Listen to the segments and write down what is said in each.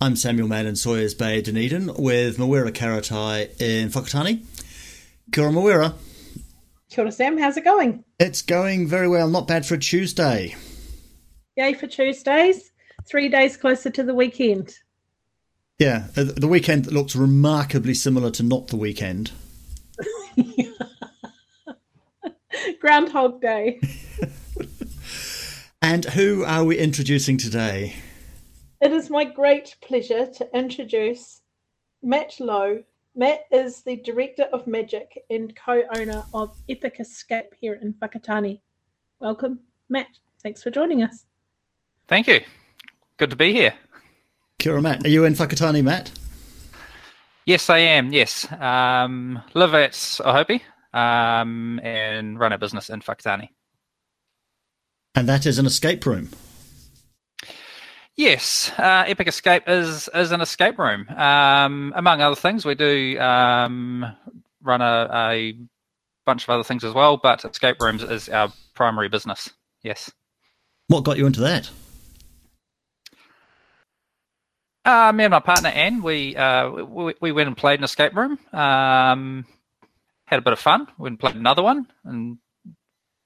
I'm Samuel Mann in Sawyers Bay, Dunedin, with Mawera Karetai in Whakatane. Kia ora, Mawera. Kia ora, Sam. How's it going? It's going very well. Not bad for a Tuesday. Yay for Tuesdays. Three days closer to the weekend. Yeah, the weekend looks remarkably similar to not the weekend. Groundhog Day. and who are we introducing today? It is my great pleasure to introduce Matt Lowe. Matt is the Director of Magic and co owner of Epic Escape here in Whakatane. Welcome, Matt. Thanks for joining us. Thank you. Good to be here. Kia ora, Matt. Are you in Whakatane, Matt? Yes, I am. Yes. Um, live at Ohope um, and run a business in Whakatane. And that is an escape room. Yes, uh, Epic Escape is is an escape room. Um, among other things, we do um, run a, a, bunch of other things as well, but escape rooms is our primary business. Yes. What got you into that? Uh, me and my partner Anne, we, uh, we, we went and played an escape room. Um, had a bit of fun. We went and played another one, and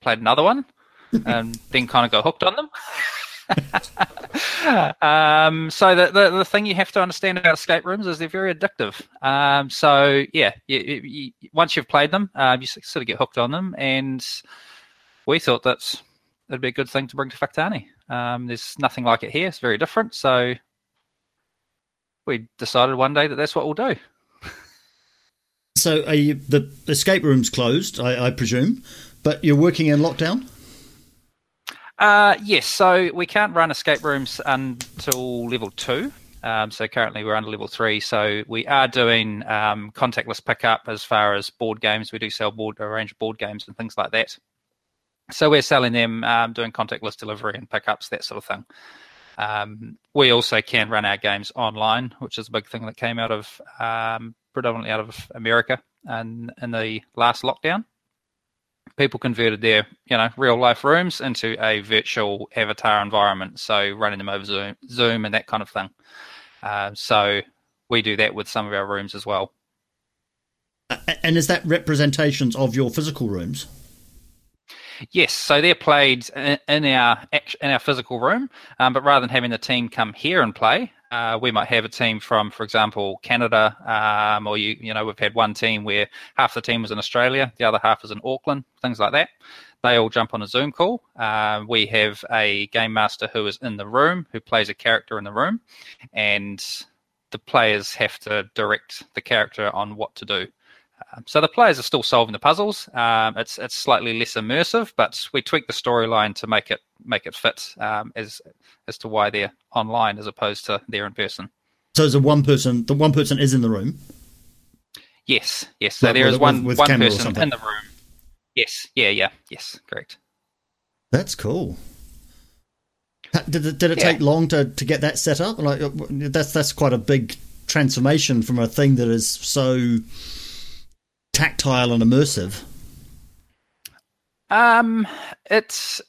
played another one, and then kind of got hooked on them. um, so the, the, the thing you have to understand about escape rooms is they're very addictive. Um, so yeah, you, you, once you've played them, uh, you sort of get hooked on them, and we thought that's that it'd be a good thing to bring to Whakatane. Um, there's nothing like it here; it's very different. So we decided one day that that's what we'll do. So you, the escape room's closed, I, I presume, but you're working in lockdown. Uh, yes, so we can't run escape rooms until level two. Um, so currently we're under level three. So we are doing um, contactless pickup as far as board games. We do sell board a range of board games and things like that. So we're selling them, um, doing contactless delivery and pickups, that sort of thing. Um, we also can run our games online, which is a big thing that came out of um, predominantly out of America and in the last lockdown people converted their you know real life rooms into a virtual avatar environment. So running them over zoom zoom and that kind of thing. Uh, so we do that with some of our rooms as well. And is that representations of your physical rooms Yes, so they're played in our in our physical room, um, but rather than having the team come here and play, uh, we might have a team from, for example, Canada, um, or you you know we've had one team where half the team was in Australia, the other half is in Auckland, things like that. They all jump on a Zoom call. Uh, we have a game master who is in the room, who plays a character in the room, and the players have to direct the character on what to do. Um, so the players are still solving the puzzles. Um, it's it's slightly less immersive, but we tweak the storyline to make it make it fit um, as as to why they're online as opposed to they're in person. So as a one person, the one person is in the room. Yes, yes. So like there is one with, with one person in the room. Yes, yeah, yeah, yes, correct. That's cool. Did it, did it yeah. take long to, to get that set up? Like uh, that's that's quite a big transformation from a thing that is so tactile and immersive? Um, it's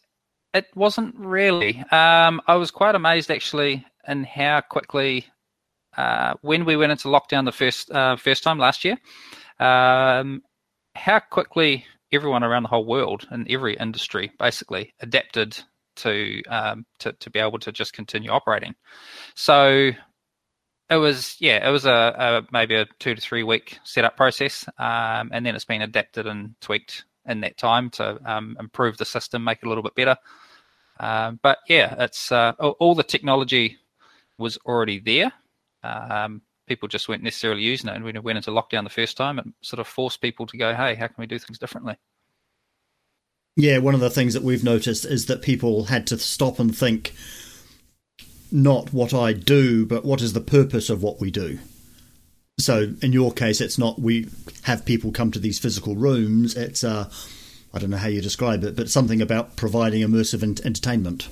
it wasn't really. Um, I was quite amazed actually in how quickly uh, when we went into lockdown the first uh, first time last year, um, how quickly everyone around the whole world in every industry basically adapted to um, to to be able to just continue operating. So it was yeah, it was a, a, maybe a two to three week setup process, um, and then it's been adapted and tweaked in that time to um, improve the system, make it a little bit better. Um, but yeah, it's uh, all the technology was already there. Um, people just weren't necessarily using it, and when it went into lockdown the first time, it sort of forced people to go, "Hey, how can we do things differently?" Yeah, one of the things that we've noticed is that people had to stop and think not what I do, but what is the purpose of what we do. So in your case, it's not we have people come to these physical rooms. It's uh, I don't know how you describe it, but something about providing immersive entertainment.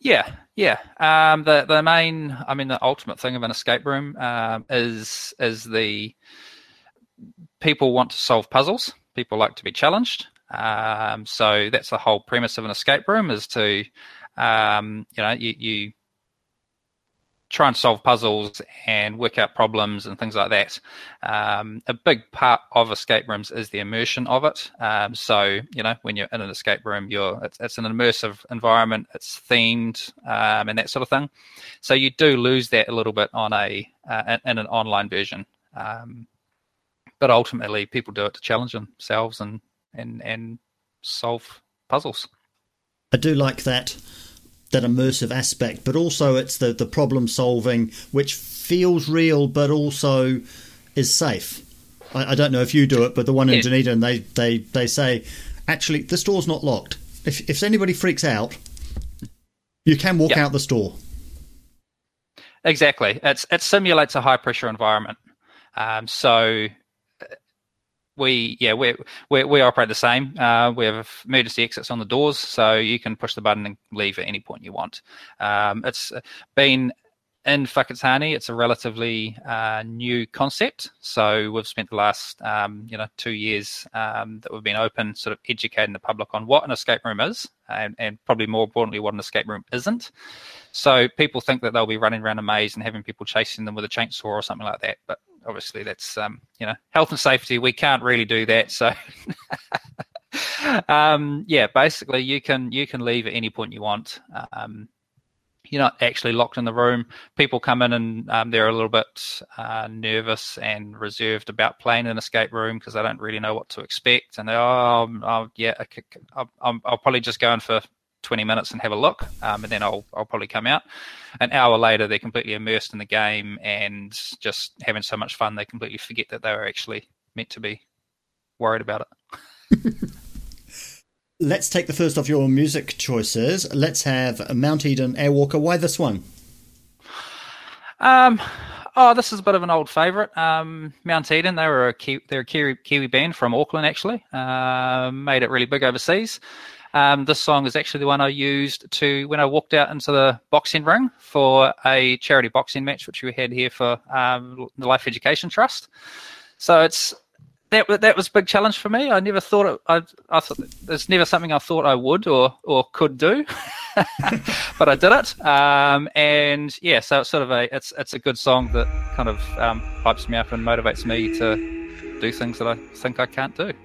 Yeah, yeah. Um, the the main, I mean, the ultimate thing of an escape room um, is is the people want to solve puzzles. People like to be challenged. Um, so that's the whole premise of an escape room is to, um, you know, you, you try and solve puzzles and work out problems and things like that. Um, a big part of escape rooms is the immersion of it. Um, so you know, when you're in an escape room, you're it's, it's an immersive environment. It's themed um, and that sort of thing. So you do lose that a little bit on a uh, in an online version. Um, but ultimately, people do it to challenge themselves and and and solve puzzles. I do like that that immersive aspect, but also it's the the problem solving which feels real, but also is safe. I, I don't know if you do it, but the one in yeah. Dunedin, they they they say actually the store's not locked. If if anybody freaks out, you can walk yep. out the store. Exactly. It's it simulates a high pressure environment. Um, so we yeah we we, operate the same. Uh, we have emergency exits on the doors, so you can push the button and leave at any point you want. Um, it's been in Whakatane, it's a relatively uh, new concept. So we've spent the last um, you know two years um, that we've been open, sort of educating the public on what an escape room is, and, and, probably more importantly, what an escape room isn't. So people think that they'll be running around a maze and having people chasing them with a chainsaw or something like that, but obviously that's um, you know health and safety. We can't really do that. So um, yeah, basically you can you can leave at any point you want. Um, you're not actually locked in the room. People come in and um, they're a little bit uh, nervous and reserved about playing an escape room because they don't really know what to expect. And they oh, oh yeah, I'll, I'll, I'll probably just go in for 20 minutes and have a look, um, and then I'll I'll probably come out. An hour later, they're completely immersed in the game and just having so much fun they completely forget that they were actually meant to be worried about it. Let's take the first of your music choices. Let's have Mount Eden Airwalker. Why this one? Um, oh, this is a bit of an old favourite. Um, Mount Eden. They were a Kiwi, they're a Kiwi, Kiwi band from Auckland, actually. Uh, made it really big overseas. Um, this song is actually the one I used to when I walked out into the boxing ring for a charity boxing match, which we had here for um, the Life Education Trust. So it's that that was a big challenge for me. I never thought it. I, I thought it's never something I thought I would or or could do, but I did it. Um, and yeah, so it's sort of a it's it's a good song that kind of um, hypes me up and motivates me to do things that I think I can't do.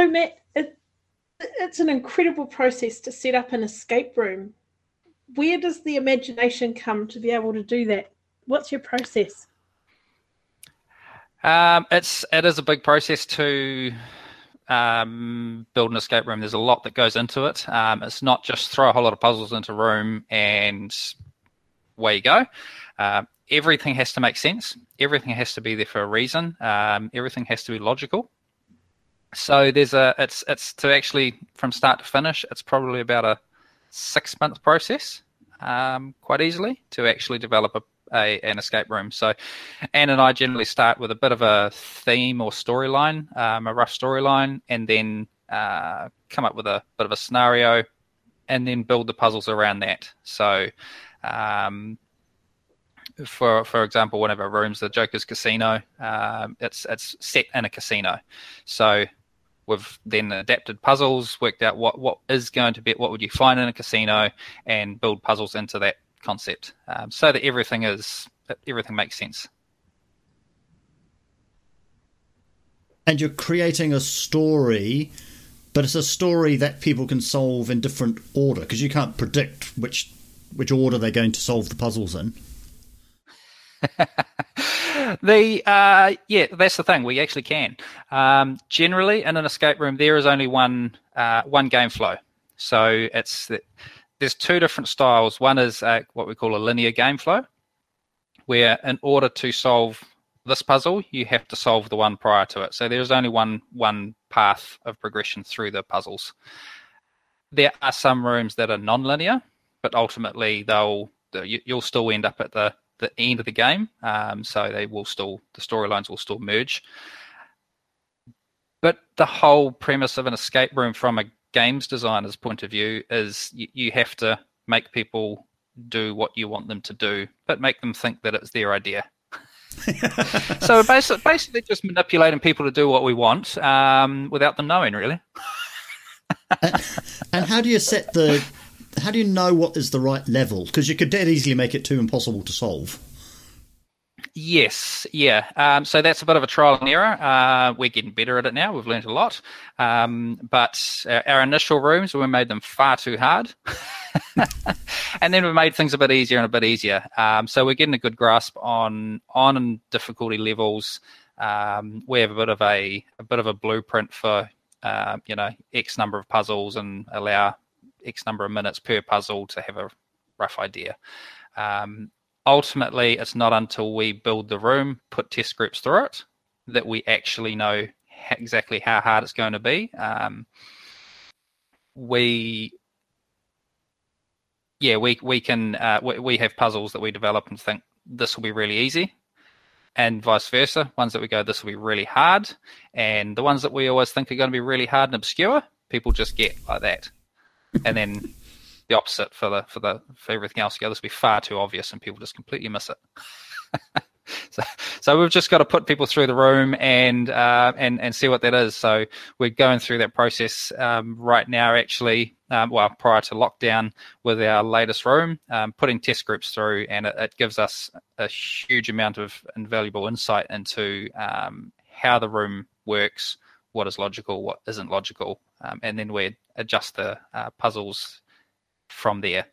So, Matt, it, it's an incredible process to set up an escape room. Where does the imagination come to be able to do that? What's your process? Um, it's it is a big process to um, build an escape room. There's a lot that goes into it. Um, it's not just throw a whole lot of puzzles into a room and away you go. Uh, everything has to make sense. Everything has to be there for a reason. Um, everything has to be logical. So there's a it's it's to actually from start to finish. It's probably about a six month process, um, quite easily to actually develop a, a, an escape room. So Anne and I generally start with a bit of a theme or storyline, um, a rough storyline, and then uh, come up with a bit of a scenario, and then build the puzzles around that. So um, for for example, one of our rooms, the Joker's Casino, um, it's it's set in a casino. So we've then adapted puzzles, worked out what what is going to be, what would you find in a casino, and build puzzles into that concept, um, so that everything is everything makes sense. And you're creating a story, but it's a story that people can solve in different order because you can't predict which which order they're going to solve the puzzles in. the uh, yeah, that's the thing. We actually can. Um, generally, in an escape room, there is only one uh, one game flow. So it's there's two different styles. One is uh, what we call a linear game flow, where in order to solve this puzzle, you have to solve the one prior to it. So there's only one one path of progression through the puzzles. There are some rooms that are non-linear, but ultimately they'll you'll still end up at the the end of the game. Um, so they will still the storylines will still merge. But the whole premise of an escape room from a games designer's point of view is you, you have to make people do what you want them to do, but make them think that it's their idea. so basically, basically, just manipulating people to do what we want um, without them knowing, really. and, and how do you set the how do you know what is the right level? Because you could dead easily make it too impossible to solve. Yes, yeah. Um, so that's a bit of a trial and error. Uh, we're getting better at it now. We've learned a lot. Um, but our, our, initial rooms, we made them far too hard. and then we made things a bit easier and a bit easier. Um, so we're getting a good grasp on on difficulty levels. Um, we have a bit of a a bit of a blueprint for uh, you know X number of puzzles and allow X number of minutes per puzzle to have a rough idea. Um, ultimately, it's not until we build the room, put test groups through it, that we actually know exactly how hard it's going to be. Um, we yeah we we can uh, we, we have puzzles that we develop and think this will be really easy and vice versa ones that we go this will be really hard and the ones that we always think are going to be really hard and obscure people just get like that and then the opposite for the for the for everything else. This will be far too obvious, and people just completely miss it. so, so we've just got to put people through the room and uh, and and see what that is. So we're going through that process um, right now, actually. Um, well, prior to lockdown, with our latest room, um, putting test groups through, and it, it, gives us a huge amount of invaluable insight into um, how the room works, what is logical, what isn't logical, um, and then we adjust the uh, puzzles from there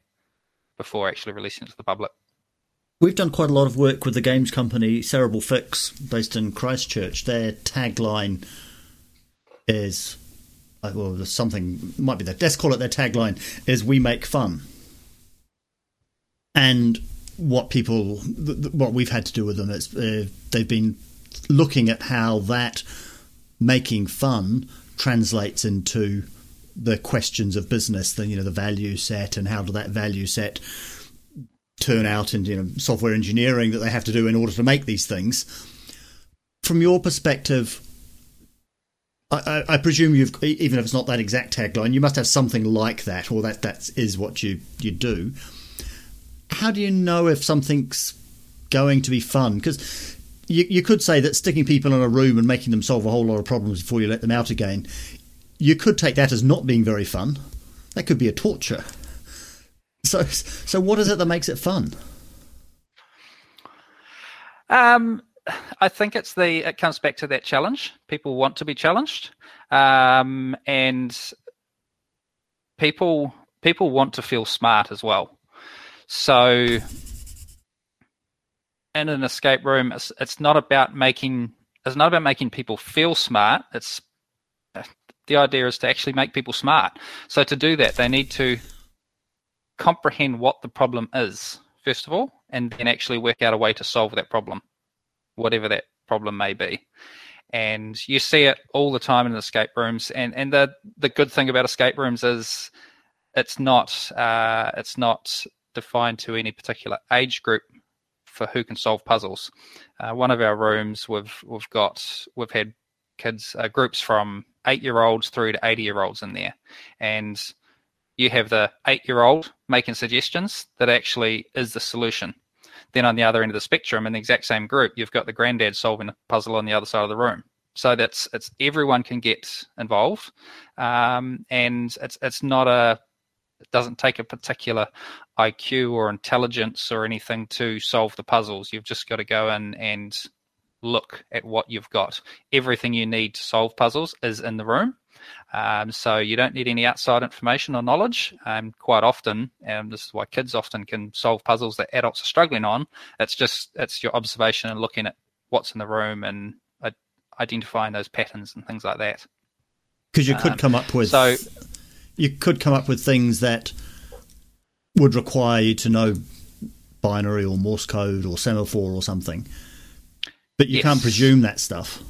before actually releasing it to the public. We've done quite a lot of work with the games company Cerebral Fix, based in Christchurch. Their tagline is, uh, well, something might be that. Let's call it their tagline is "We make fun." And what people, what we've had to do with them is uh, they've been looking at how that making fun translates into the questions of business, the you know the value set and how do that value set turn out into you know software engineering that they have to do in order to make these things. From your perspective, I, I, I, presume you've even if it's not that exact tagline, you must have something like that, or that that is what you you do. How do you know if something's going to be fun? Because you, you could say that sticking people in a room and making them solve a whole lot of problems before you let them out again, you could take that as not being very fun. That could be a torture. So, so what is it that makes it fun? Um, I think it's the it comes back to that challenge. People want to be challenged, um, and people people want to feel smart as well. So, in an escape room, it's, it's not about making it's not about making people feel smart. It's the idea is to actually make people smart. So to do that, they need to comprehend what the problem is first of all, and then actually work out a way to solve that problem, whatever that problem may be. And you see it all the time in escape rooms. And and the the good thing about escape rooms is it's not uh, it's not defined to any particular age group for who can solve puzzles. Uh, one of our rooms we've we've got we've had kids uh, groups from eight year olds through to eighty year olds in there, and you have the eight year old making suggestions that actually is the solution. Then on the other end of the spectrum, in the exact same group, you've got the granddad solving a puzzle on the other side of the room. So that's it's everyone can get involved, um, and it's it's not a it doesn't take a particular IQ or intelligence or anything to solve the puzzles. You've just got to go in and look at what you've got. Everything you need to solve puzzles is in the room. Um, so you don't need any outside information or knowledge. Um, quite often, and this is why kids often can solve puzzles that adults are struggling on. It's just it's your observation and looking at what's in the room and uh, identifying those patterns and things like that. Because you could um, come up with so you could come up with things that would require you to know binary or Morse code or semaphore or something, but you yes. can't presume that stuff.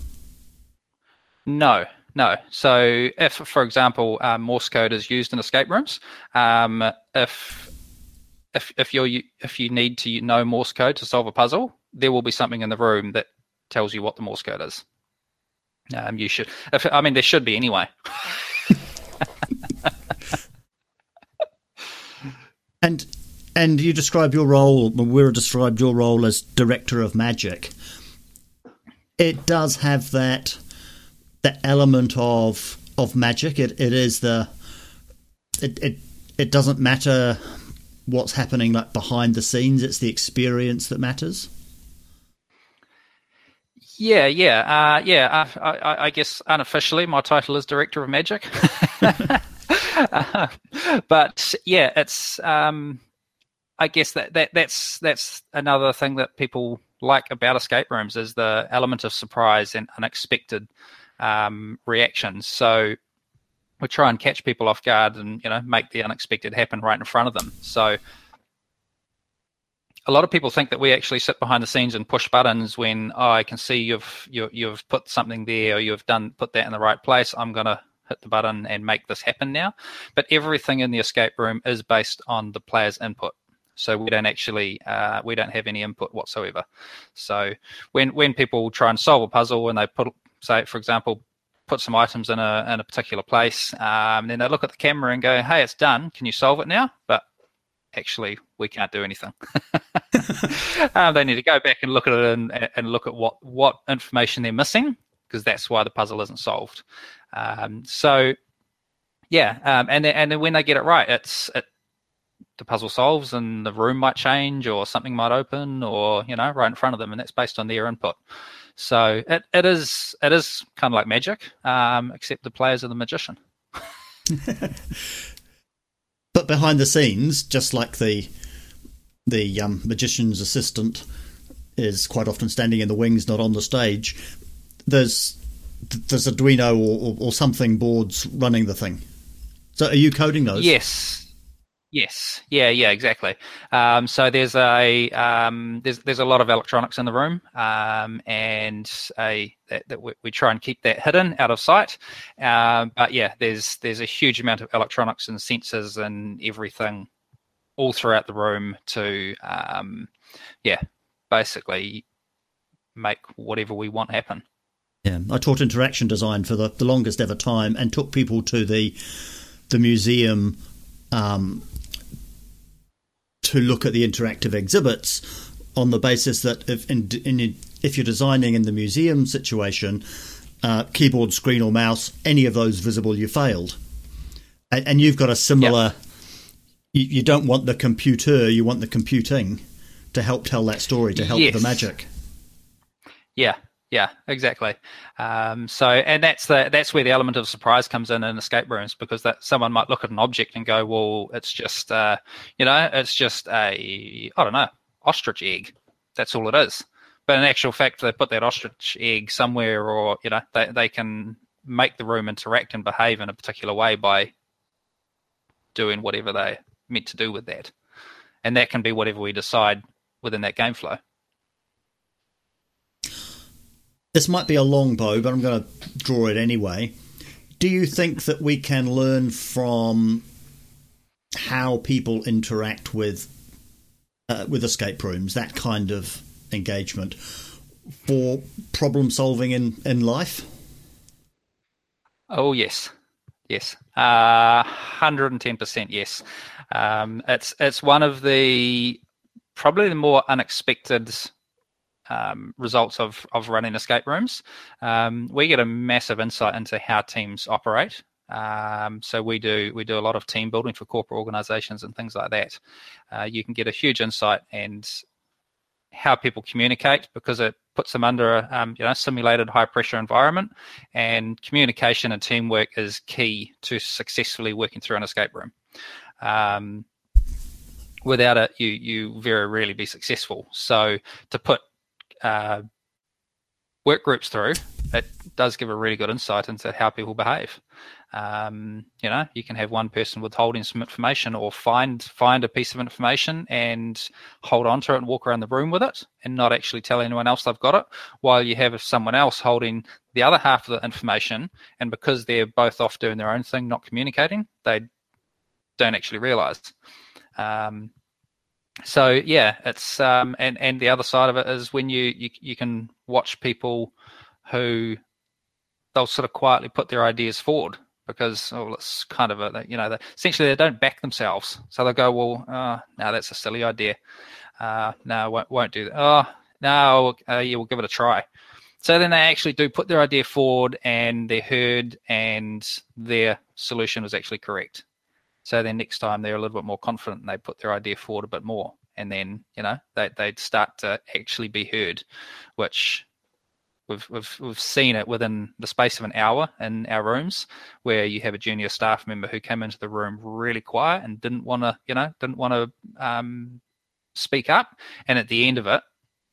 No, no. So, if, for example, um, Morse code is used in escape rooms, um, if if if you if you need to know Morse code to solve a puzzle, there will be something in the room that tells you what the Morse code is. Um, you should. If, I mean, there should be anyway. and and you describe your role. We're described your role as director of magic. It does have that that element of of magic. It it is the it it it doesn't matter what's happening like behind the scenes. It's the experience that matters. Yeah, yeah, uh, yeah. Uh, I, I, guess unofficially, my title is director of magic. but yeah, it's. Um, I guess that, that that's that's another thing that people like about escape rooms is the element of surprise and unexpected um, reactions. So we try and catch people off guard and you know make the unexpected happen right in front of them. So a lot of people think that we actually sit behind the scenes and push buttons when oh, I can see you've you, have you have put something there or you've done put that in the right place. I'm gonna hit the button and make this happen now. But everything in the escape room is based on the player's input. So we don't actually uh, we don't have any input whatsoever. So when when people try and solve a puzzle and they put say for example put some items in a in a particular place, um, then they look at the camera and go, "Hey, it's done. Can you solve it now?" But actually, we can't do anything. um, they need to go back and look at it and, and look at what what information they're missing because that's why the puzzle isn't solved. Um, so yeah, um, and and then when they get it right, it's it, the puzzle solves and the room might change or something might open or you know right in front of them, and that's based on their input. So it, it is it is kind of like magic, um, except the players are the magician. but behind the scenes, just like the the um, magician's assistant is quite often standing in the wings, not on the stage. There's there's Arduino or, or, or something boards running the thing. So are you coding those? Yes. Yes, yeah, yeah, exactly. Um, so there's a um, there's there's a lot of electronics in the room, um, and a that, that we, we, try and keep that hidden out of sight. Um, but yeah, there's there's a huge amount of electronics and sensors and everything all throughout the room to um, yeah, basically make whatever we want happen. Yeah, I taught interaction design for the, the longest ever time and took people to the the museum um, to look at the interactive exhibits on the basis that if in, in, if you're designing in the museum situation, uh, keyboard, screen, or mouse, any of those visible, you failed, and, and you've got a similar. Yep. You, you, don't want the computer, you want the computing to help tell that story, to help yes. the magic. Yeah, yeah, exactly. Um, so, and that's the that's where the element of surprise comes in in escape rooms because that someone might look at an object and go, "Well, it's just, uh, you know, it's just a, I don't know, ostrich egg. That's all it is." But in actual fact, they put that ostrich egg somewhere, or you know, they they can make the room interact and behave in a particular way by doing whatever they meant to do with that, and that can be whatever we decide within that game flow. This might be a long bow, but I'm going to draw it anyway. Do you think that we can learn from how people interact with uh, with escape rooms, that kind of engagement, for problem solving in, in life? Oh yes, yes, uh, hundred and ten percent yes. Um, it's it's one of the probably the more unexpected um, results of of running escape rooms. Um, we get a massive insight into how teams operate. Um, so we do we do a lot of team building for corporate organisations and things like that. Uh, you can get a huge insight and how people communicate because it puts them under a um, you know simulated high pressure environment and communication and teamwork is key to successfully working through an escape room um, without it you you very rarely be successful so to put uh, work groups through, it does give a really good insight into how people behave. Um, you know, you can have one person withholding some information, or find find a piece of information and hold on to it and walk around the room with it, and not actually tell anyone else they've got it. While you have someone else holding the other half of the information, and because they're both off doing their own thing, not communicating, they don't actually realize. Um, so yeah, it's um, and and the other side of it is when you you you can watch people who they'll sort of quietly put their ideas forward because oh, it's kind of a you know they, essentially they don't back themselves, so they'll go well, oh, no, that's a silly idea. Uh, no, won't, won't do that. Oh, no, uh, yeah, we'll give it a try. So then they actually do put their idea forward, and they're heard, and their solution was actually correct. So then next time they're a little bit more confident and they put their idea forward a bit more. And then, you know, they, they'd start to actually be heard, which we've, we've, we've seen it within the space of an hour in our rooms where you have a junior staff member who came into the room really quiet and didn't want to, you know, didn't want to um, speak up. And at the end of it,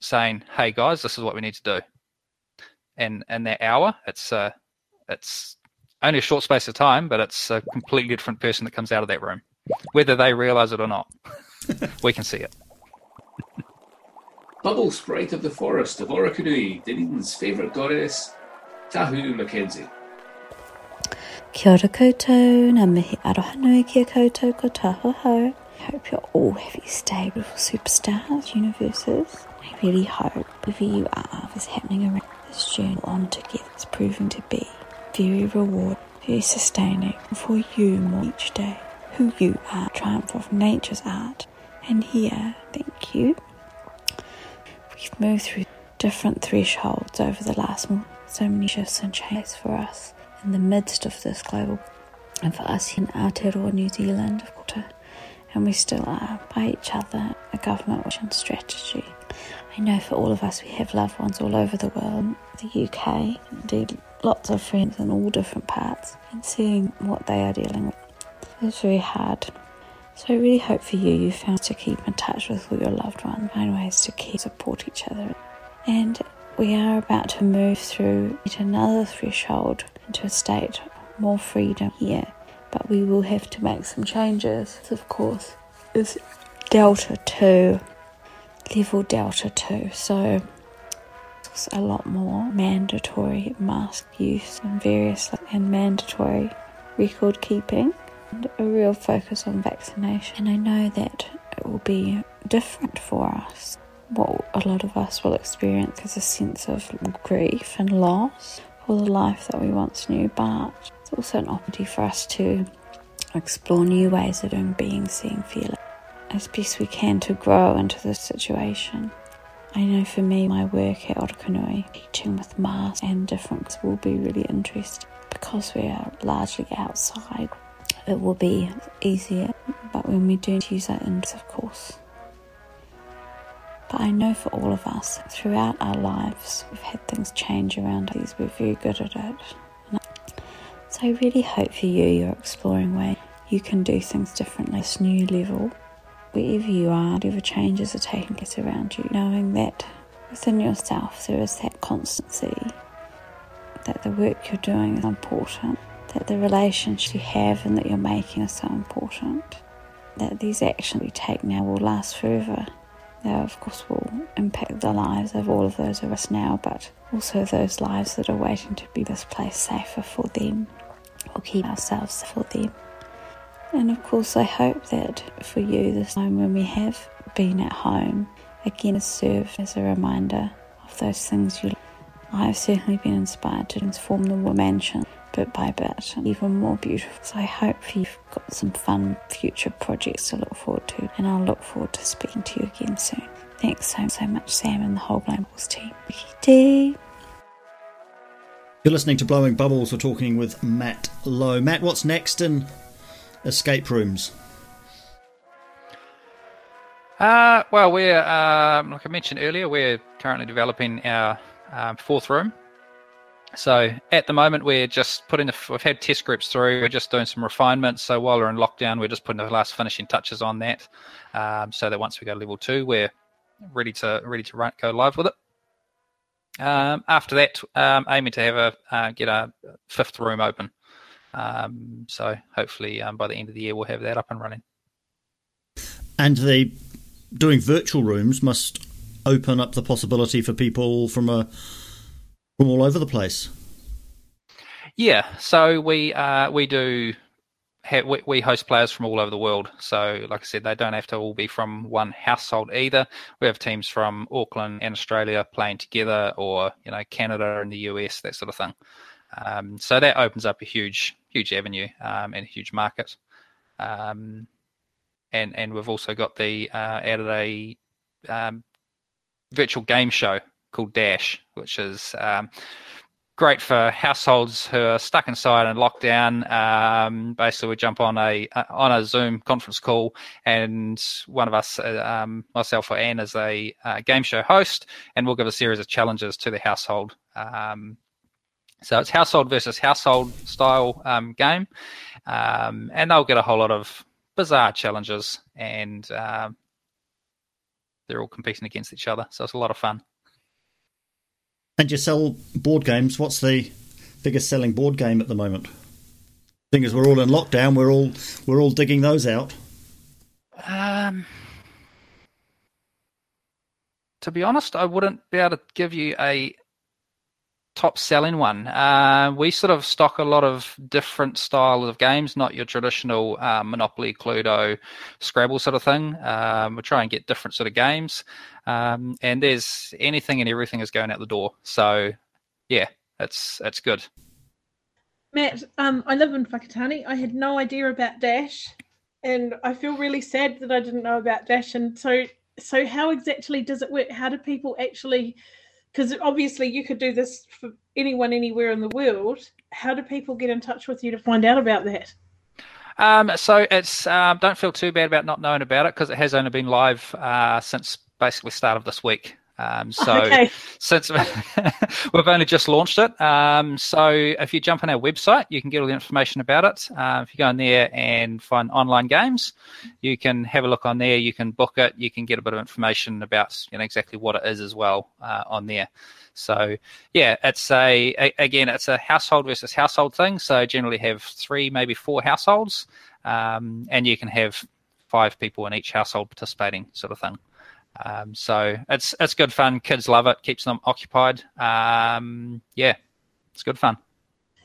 saying, "Hey guys, this is what we need to do." And in that hour, it's uh, it's only a short space of time, but it's a completely different person that comes out of that room, whether they realize it or not. we can see it. Bubble Sprite of the Forest of Orokonui, Dunedin's favourite goddess, Tahu Mackenzie. Kia ora koutou, ngā mihi aroha nui kia koutou ko taho ho. I hope you're all having stay beautiful superstars, universes. I really hope wherever you are, what's happening around this journey on together is proving to be very reward, very sustaining for you more each day. Who you are, triumph of nature's art. And here, thank you. We've moved through different thresholds over the last month. So many shifts and changes for us in the midst of this global, and for us in Aotearoa, New Zealand, of course. And we still are by each other, a government vision strategy. I know for all of us, we have loved ones all over the world, the UK, indeed lots of friends in all different parts and seeing what they are dealing with is very hard. So I really hope for you you found to keep in touch with all your loved ones, find ways to keep support each other. And we are about to move through yet another threshold into a state more freedom here. But we will have to make some changes, of course. Is Delta 2, level Delta 2. So a lot more mandatory mask use and various and mandatory record keeping and a real focus on vaccination. And I know that it will be different for us. What a lot of us will experience is a sense of grief and loss for the life that we once knew, but it's also an opportunity for us to explore new ways of being, seeing, feeling as best we can to grow into this situation. I know for me, my work at Orokonui, teaching with masks and different will be really interesting because we are largely outside. It will be easier, but when we do use our indoors, of course. But I know for all of us, throughout our lives, we've had things change around us. We're very good at it. So I really hope for you, you're exploring ways you can do things differently. This new level, wherever you are, whatever changes are taking place around you, knowing that within yourself there is that constancy, that the work you're doing is important, that the relationship you have and that you're making are so important, that these actions we take now will last forever. They, of course, will impact the lives of all of those of us now, but also those lives that are waiting to be this place safer for them, or keep ourselves for them. And of course, I hope that for you, this time when we have been at home, again has served as a reminder of those things you. I've certainly been inspired to transform the mansion bit by bit, even more beautiful. So I hope you've got some fun future projects to look forward to, and I'll look forward to speaking to you again soon. Thanks so, so much, Sam, and the whole Glambles team. Tea. You're listening to Blowing Bubbles. We're talking with Matt Lowe. Matt, what's next in escape rooms? Uh, well, we're um, like I mentioned earlier, we're currently developing our um, fourth room, so at the moment, we're just putting the, we've had test groups through. We're just doing some refinements. So while we're in lockdown, we're just putting the last finishing touches on that, um, so that once we go to level two, we're ready to ready to run, go live with it. Um, after that, um, aiming to have a uh, get a fifth room open. Um, so hopefully um, by the end of the year, we'll have that up and running. And the doing virtual rooms must open up the possibility for people from a from all over the place. Yeah, so we uh, we do have, we, we host players from all over the world. So, like I said, they don't have to all be from one household either. We have teams from Auckland and Australia playing together, or you know Canada and the US, that sort of thing. Um, so that opens up a huge huge avenue um, and a huge market. Um, and and we've also got the uh, added a um, virtual game show called Dash, which is um, great for households who are stuck inside and locked down. Um, basically, we jump on a uh, on a Zoom conference call, and one of us, uh, um, myself or Anne, is a uh, game show host, and we'll give a series of challenges to the household. Um, so it's household versus household style um, game, um, and they'll get a whole lot of bizarre challenges, and um, they're all competing against each other. So it's a lot of fun. And you sell board games. What's the biggest selling board game at the moment? Thing is, we're all in lockdown. We're all we're all digging those out. Um, to be honest, I wouldn't be able to give you a top selling one. Uh, we sort of stock a lot of different styles of games, not your traditional uh, Monopoly, Cluedo, Scrabble sort of thing. Um, we try and get different sort of games, um, and there's anything and everything is going out the door. So, yeah, it's it's good. Matt, um, I live in Whakatane. I had no idea about Dash, and I feel really sad that I didn't know about Dash. And so, so how exactly does it work? How do people actually because obviously you could do this for anyone anywhere in the world. How do people get in touch with you to find out about that? Um, so it's um, don't feel too bad about not knowing about it because it has only been live uh, since basically start of this week. Um, so okay. since we've only just launched it, um, so if you jump on our website, you can get all the information about it. Uh, if you go in there and find online games, you can have a look on there. You can book it. You can get a bit of information about you know exactly what it is as well uh, on there. So yeah, it's a, a, again, it's a household versus household thing. So generally have three, maybe four households, um, and you can have five people in each household participating, sort of thing. Um, so it's it's good fun. Kids love it. Keeps them occupied. Um, yeah, it's good fun.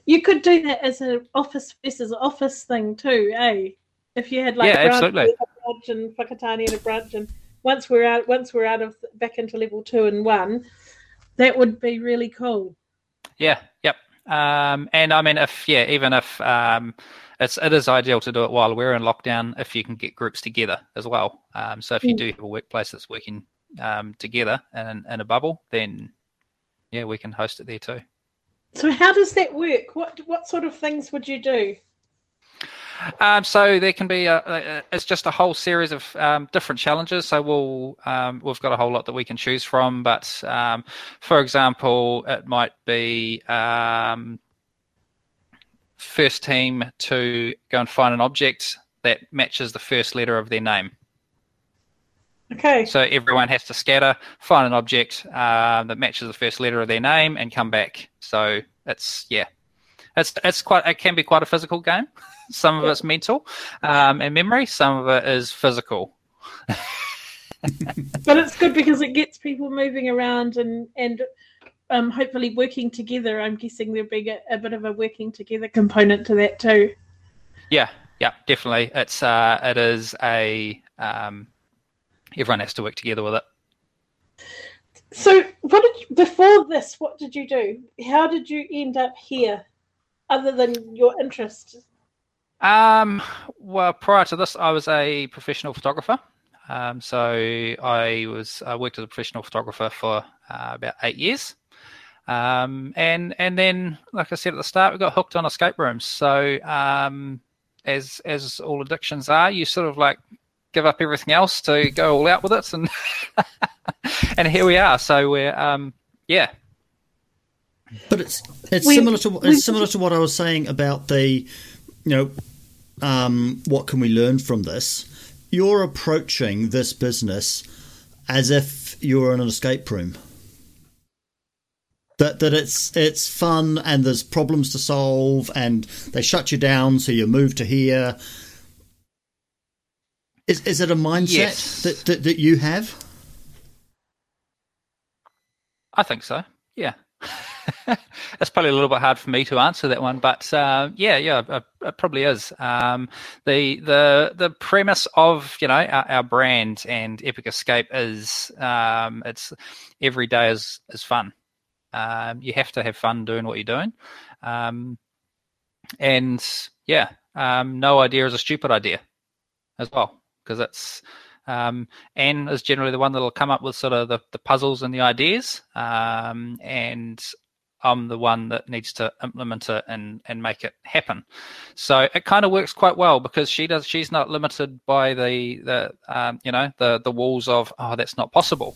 You could do that as an office versus office thing too, eh? If you had like yeah, absolutely. a branch and Whakatane and a branch, and once we're out, once we're out of back into level two and one, that would be really cool. Yeah. Yep. Um, and I mean, if yeah, even if um, it's it is ideal to do it while we're in lockdown if you can get groups together as well. Um, so if you mm. do have a workplace that's working um, together in, in a bubble, then yeah, we can host it there too. So how does that work? What what sort of things would you do? Um, so there can be a, a, it's just a whole series of um, different challenges. So we'll um, we've got a whole lot that we can choose from. But um, for example, it might be um, first team to go and find an object that matches the first letter of their name. Okay. So everyone has to scatter, find an object uh, that matches the first letter of their name, and come back. So it's yeah, it's it's quite it can be quite a physical game. Some of it's mental um, and memory. Some of it is physical. but it's good because it gets people moving around and and um, hopefully working together. I'm guessing there'll be a, a, bit of a working together component to that too. Yeah, yeah, definitely. It's uh, it is a um, everyone has to work together with it. So, what did before this? What did you do? How did you end up here, other than your interest? Um, well, prior to this, I was a professional photographer. Um, so I was I worked as a professional photographer for uh, about eight years. Um, and and then, like I said at the start, we got hooked on escape rooms. So um, as as all addictions are, you sort of like give up everything else to go all out with it, and and here we are. So we're um, yeah. But it's it's we, similar to it's similar to what I was saying about the, you know, um, what can we learn from this? You're approaching this business as if you're in an escape room. That that it's it's fun and there's problems to solve and they shut you down so you move to here is is it a mindset yes. that, that that you have? I think so. Yeah. That's probably a little bit hard for me to answer that one, but uh, yeah, yeah, it, probably is. Um, the the the premise of you know our, our brand and Epic Escape is um, it's every day is is fun. Um, you have to have fun doing what you're doing, um, and yeah, um, no idea is a stupid idea as well because it's um, Anne is generally the one that'll come up with sort of the, the puzzles and the ideas, um, and I'm the one that needs to implement it and, and make it happen. So it kind of works quite well because she does. She's not limited by the the um, you know the the walls of oh that's not possible.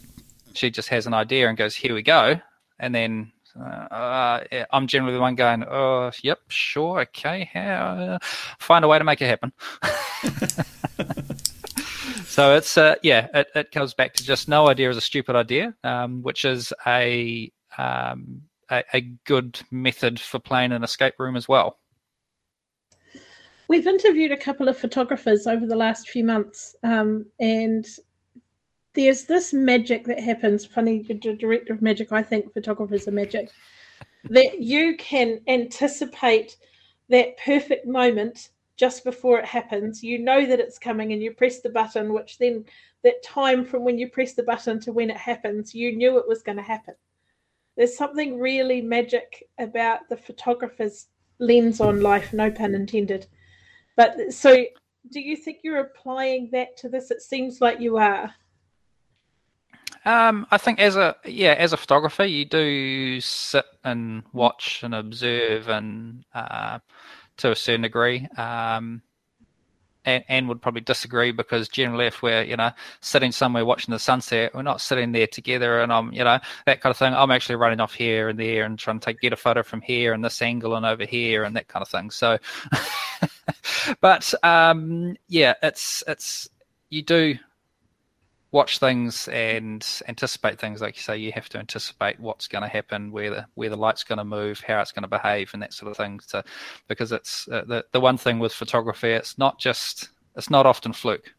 She just has an idea and goes here we go, and then uh, uh, I'm generally the one going, oh, yep, sure, okay, how, find a way to make it happen. so it's uh, yeah, it, it comes back to just no idea is a stupid idea, um, which is a, um, a, a good method for playing an escape room as well. We've interviewed a couple of photographers over the last few months, um, and there's this magic that happens. Funny, the director of magic, I think photographers are magic. that you can anticipate that perfect moment just before it happens. You know that it's coming and you press the button, which then that time from when you press the button to when it happens, you knew it was going to happen. There's something really magic about the photographer's lens on life, no pun intended. But so do you think you're applying that to this? It seems like you are. Um, I think as a yeah, as a photographer, you do sit and watch and observe and uh, to a certain degree. Um, and, and, would probably disagree because generally, if we're you know sitting somewhere watching the sunset, we're not sitting there together, and I'm you know that kind of thing. I'm actually running off here and there and trying to take, get a photo from here and this angle and over here and that kind of thing. So, but um, yeah, it's it's you do watch things and anticipate things like you say you have to anticipate what's going to happen where the where the light's going to move how it's going to behave and that sort of thing. So because it's uh, the the one thing with photography it's not just it's not often fluke.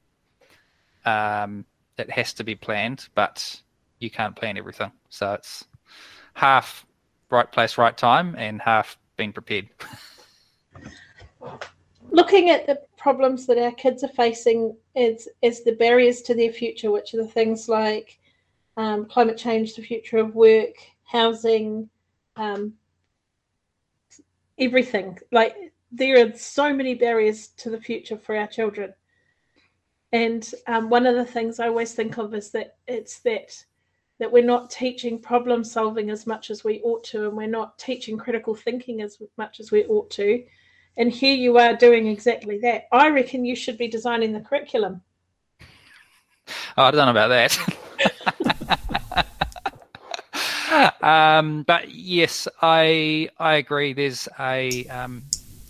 Um, it has to be planned but you can't plan everything. So it's half right place right time and half being prepared. Looking at the problems that our kids are facing as, as the barriers to their future, which are the things like um, climate change, the future of work, housing, um, everything. Like there are so many barriers to the future for our children. And um, one of the things I always think of is that it's that that we're not teaching problem solving as much as we ought to, and we're not teaching critical thinking as much as we ought to And here you are doing exactly that. I reckon you should be designing the curriculum. Oh, I don't know about that. um, but yes, I I agree. There's a um,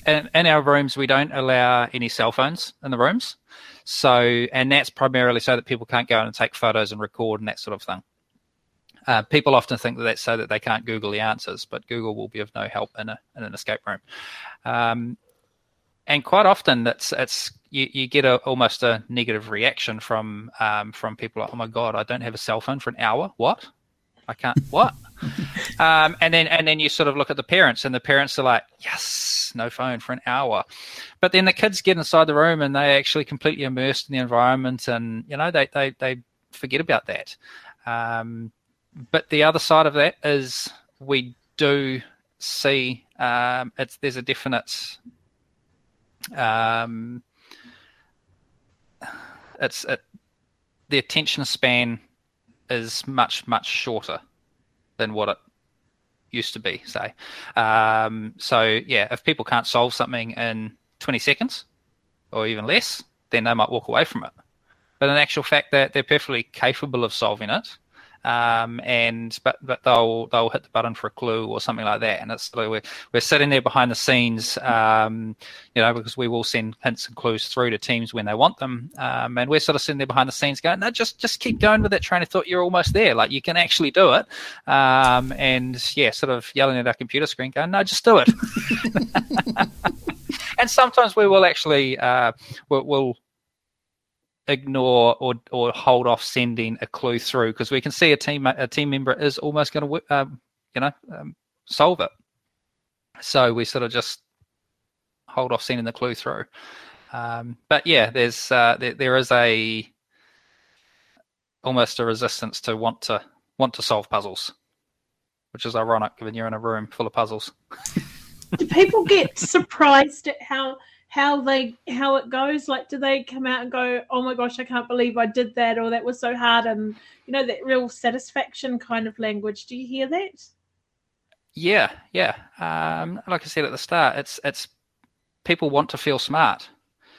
in, in, our rooms we don't allow any cell phones in the rooms, so and that's primarily so that people can't go in and take photos and record and that sort of thing. Uh, people often think that that's so that they can't Google the answers, but Google will be of no help in, a, in an escape room. Um, and quite often, it's it's you, you get a, almost a negative reaction from um, from people like, "Oh my god, I don't have a cell phone for an hour. What? I can't. What?" um, and then and then you sort of look at the parents, and the parents are like, "Yes, no phone for an hour." But then the kids get inside the room and they actually completely immersed in the environment, and you know they they they forget about that. Um, but the other side of that is we do see um, it's there's a definite um, it's it, the attention span is much much shorter than what it used to be say. Um, so yeah if people can't solve something in 20 seconds or even less then they might walk away from it. But in actual fact that they're perfectly capable of solving it um, and but but they'll they'll hit the button for a clue or something like that, and it's we're we're sitting there behind the scenes, um, you know, because we will send hints and clues through to teams when they want them, um, and we're sort of sitting there behind the scenes going, no, just just keep going with that train of thought. You're almost there, like you can actually do it, um, and yeah, sort of yelling at our computer screen, going, no, just do it. and sometimes we will actually uh, we'll, we'll ignore or or hold off sending a clue through because we can see a team a team member is almost going to um, you know um, solve it. So we sort of just hold off sending the clue through. Um, but yeah, there's uh, there, there is a almost a resistance to want to want to solve puzzles, which is ironic given you're in a room full of puzzles. Do people get surprised at how how they how it goes like do they come out and go oh my gosh i can't believe i did that or that was so hard and you know that real satisfaction kind of language. Do you hear that? Yeah yeah. Um, like i said at the start it's it's people want to feel smart.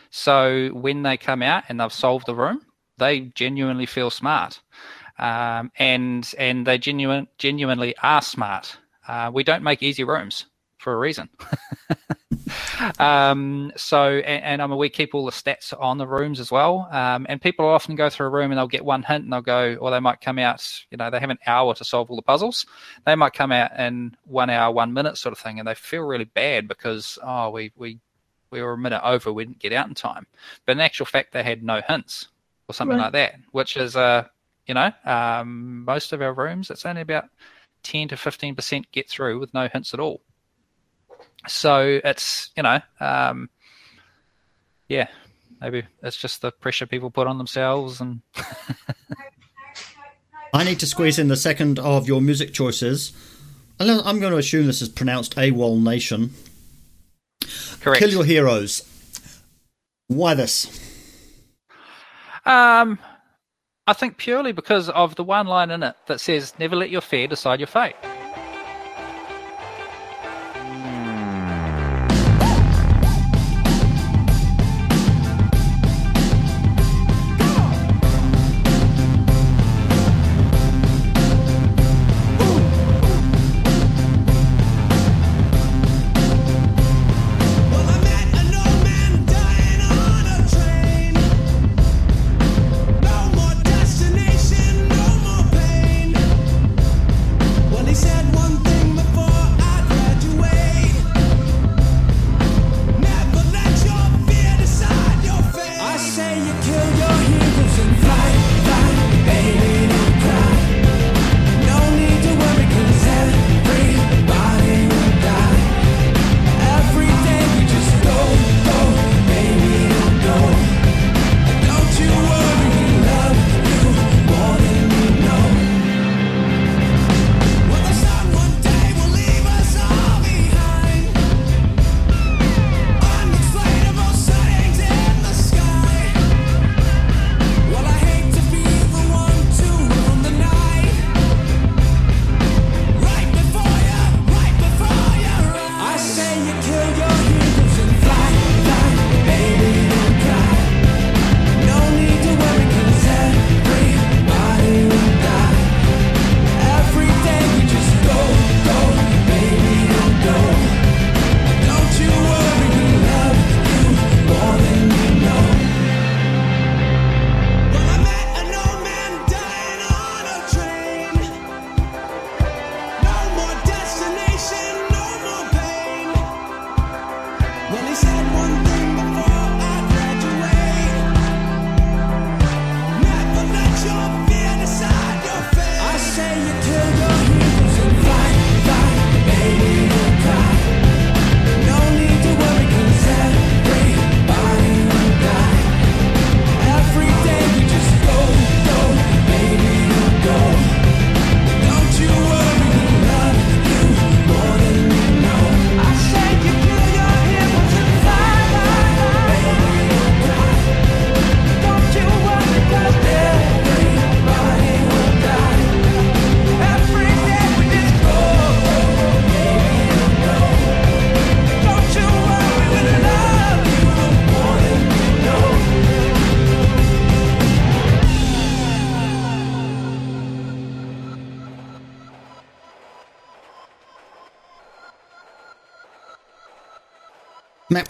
So when they come out and they've solved the room they genuinely feel smart. Um, and and they genuine, genuinely are smart. Uh, we don't make easy rooms for a reason um, so, and, and, I mean, we keep all the stats on the rooms as well. Um, and people often go through a room and they'll get one hint and they'll go, or they might come out, you know, they have an hour to solve all the puzzles. They might come out in one hour, one minute sort of thing, and they feel really bad because, oh, we, we, we were a minute over, we didn't get out in time. But in actual fact, they had no hints or something right. like that, which is, uh, you know, um, most of our rooms, it's only about 10 to 15% get through with no hints at all. So it's you know, um, yeah, maybe it's just the pressure people put on themselves and. I need to squeeze in the second of your music choices. I'm going to assume this is pronounced AWOL Nation. Correct. Kill Your Heroes. Why this? Um, I think purely because of the one line in it that says, "Never let your fear decide your fate."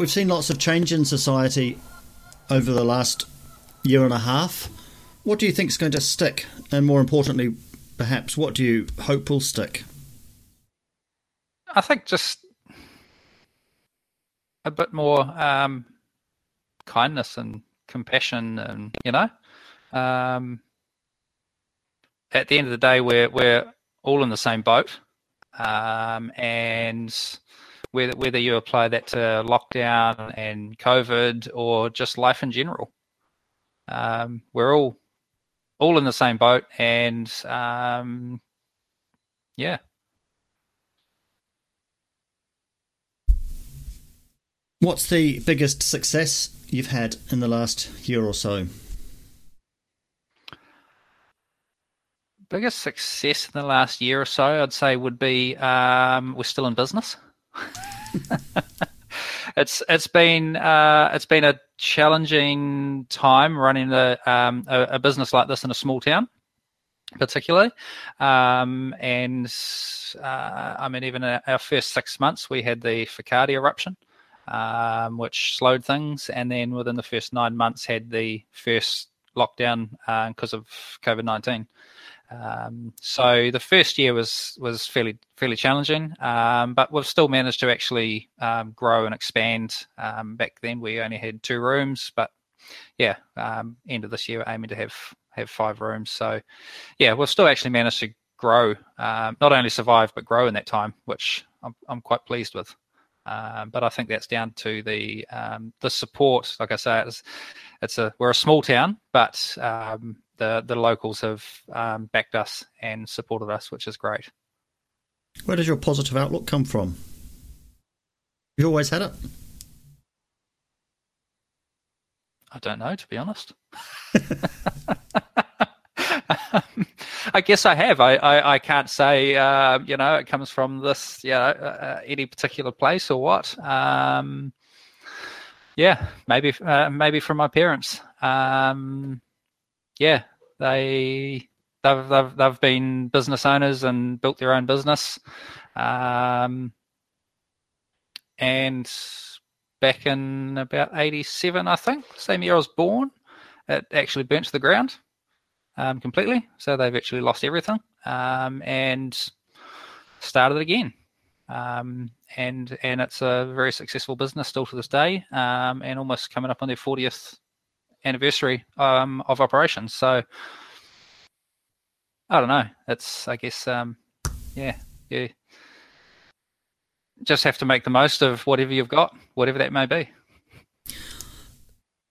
We've seen lots of change in society over the last year and a half. What do you think is going to stick? And more importantly, perhaps, what do you hope will stick? I think just a bit more um, kindness and compassion, and you know, um, at the end of the day, we're we're all in the same boat, um, and whether whether you apply that to lockdown and COVID or just life in general, um, we're all all in the same boat, and um, yeah. What's the biggest success you've had in the last year or so? Biggest success in the last year or so, I'd say, would be um, we're still in business. it's it's been uh, it's been a challenging time running a, um, a, a business like this in a small town, particularly. Um, and uh, I mean, even our first six months, we had the Whakaari eruption, um, which slowed things, and then within the first nine months, had the first lockdown because uh, of COVID nineteen. Um, so the first year was was fairly fairly challenging, um, but we've still managed to actually um, grow and expand. Um, back then we only had two rooms, but yeah, um, end of this year we're aiming to have have five rooms. So yeah, we've still actually managed to grow, um, not only survive but grow in that time, which I'm I'm quite pleased with. but I think that's down to the the support. Like I say, it's, it's a we're a small town, but the the locals have um, backed us and supported us, which is great. Where does your positive outlook come from? You always had it. I don't know, to be honest. I guess I have. I, I, I can't say, uh, you know, it comes from this, you know, uh, uh any particular place or what. Um, yeah, maybe, uh, maybe from my parents. Um, yeah, they they've they've they've been business owners and built their own business, um, and back in about '87, I think, same year I was born, it actually burnt to the ground um, completely. So they've actually lost everything um, and started again. Um, and and it's a very successful business still to this day, um, and almost coming up on their 40th anniversary um, of operations. So I don't know. It's I guess um, yeah, yeah. Just have to make the most of whatever you've got, whatever that may be.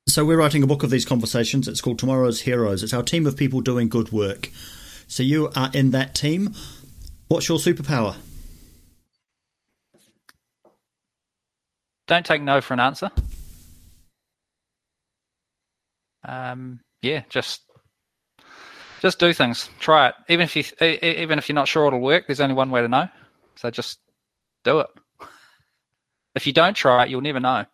So we're writing a book of these conversations. It's called Tomorrow's Heroes. It's our team of people doing good work. So you are in that team. What's your superpower? Don't take no for an answer um, yeah, just just do things. Try it. Even if you even if you're not sure it'll work, there's only one way to know. So just do it. If you don't try it, you'll never know.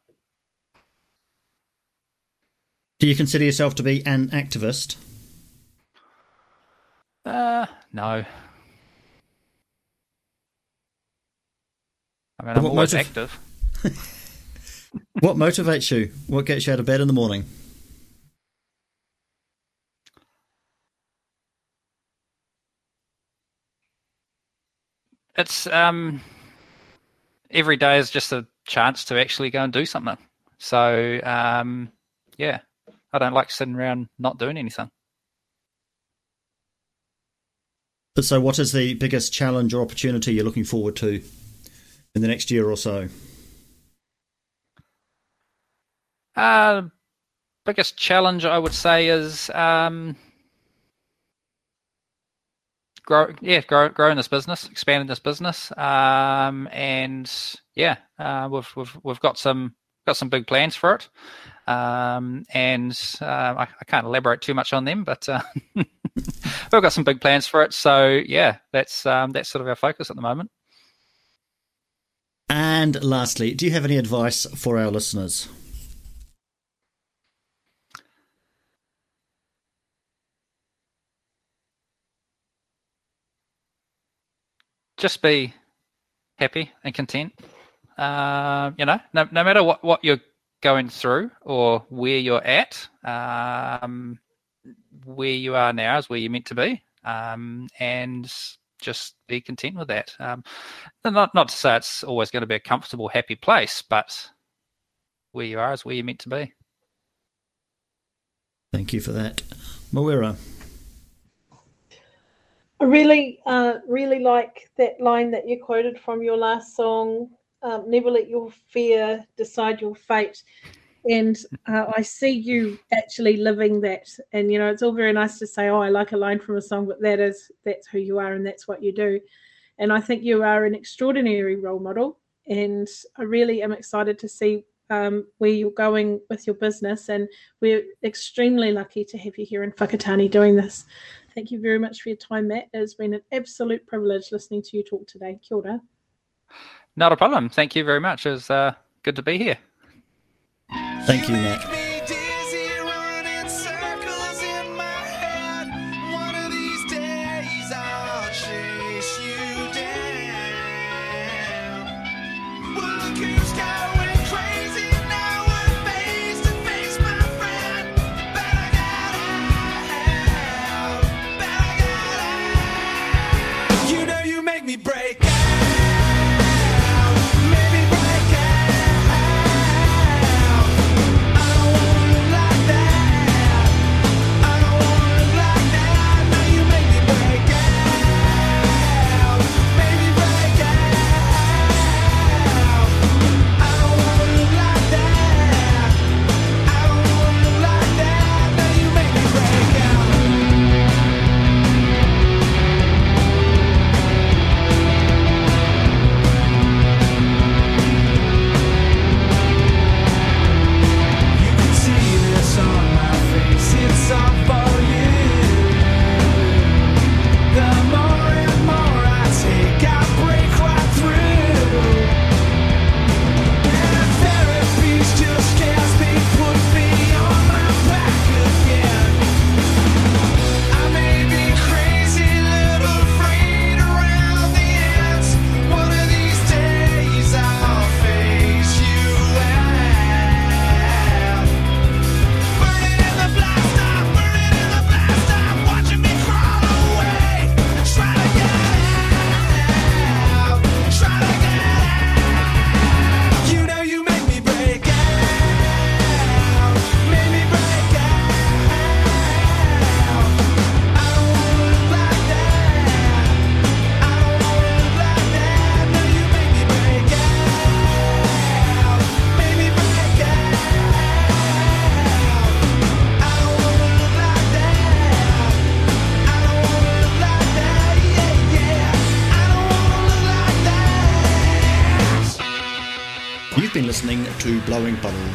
Do you consider yourself to be an activist? Uh, no. I mean, I'm always motiv- active. what motivates you? What gets you out of bed in the morning? it's um, every day is just a chance to actually go and do something. So um, yeah, I don't like sitting around not doing anything. So, what is the biggest challenge or opportunity you're looking forward to in the next year or so? Uh, biggest challenge I would say is um, grow, yeah, grow, growing this business, expanding this business, um, and yeah, uh, we've we've we've got some got some big plans for it, um, and uh, I, I, can't elaborate too much on them, but uh, we've got some big plans for it. So yeah, that's um, that's sort of our focus at the moment. And lastly, do you have any advice for our listeners? Just be happy and content. Uh, you know, no, no matter what, what you're going through or where you're at, um, where you are now is where you're meant to be, um, and just be content with that. Um, not not to say it's always going to be a comfortable, happy place, but where you are is where you're meant to be. Thank you for that, Mawera. I really, uh, really like that line that you quoted from your last song. Um, Never let your fear decide your fate. And uh, I see you actually living that. And you know, it's all very nice to say, "Oh, I like a line from a song," but that is that's who you are and that's what you do. And I think you are an extraordinary role model. And I really am excited to see um, where you're going with your business. And we're extremely lucky to have you here in Whakatane doing this. Thank you very much for your time, Matt. It has been an absolute privilege listening to you talk today. Kia ora. Not a problem. Thank you very much. It was uh, good to be here. Thank you, Matt.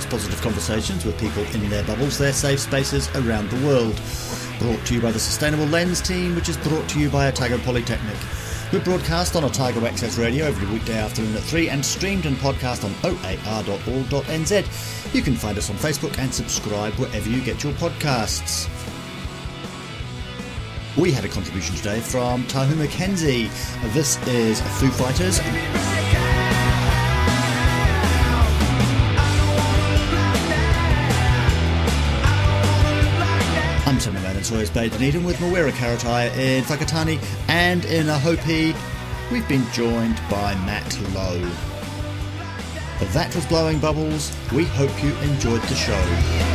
Positive conversations with people in their bubbles, their safe spaces around the world. Brought to you by the Sustainable Lens team, which is brought to you by Otago Polytechnic. We're broadcast on Otago Access Radio every weekday afternoon at 3 and streamed and podcast on oar.org.nz. You can find us on Facebook and subscribe wherever you get your podcasts. We had a contribution today from Tahu Mackenzie. This is Foo Fighters. Sawyers Bay, Dunedin, with Mawera Karetai in Whakatane, and in Ohope, we've been joined by Matt Lowe. That was Blowing Bubbles. We hope you enjoyed the show.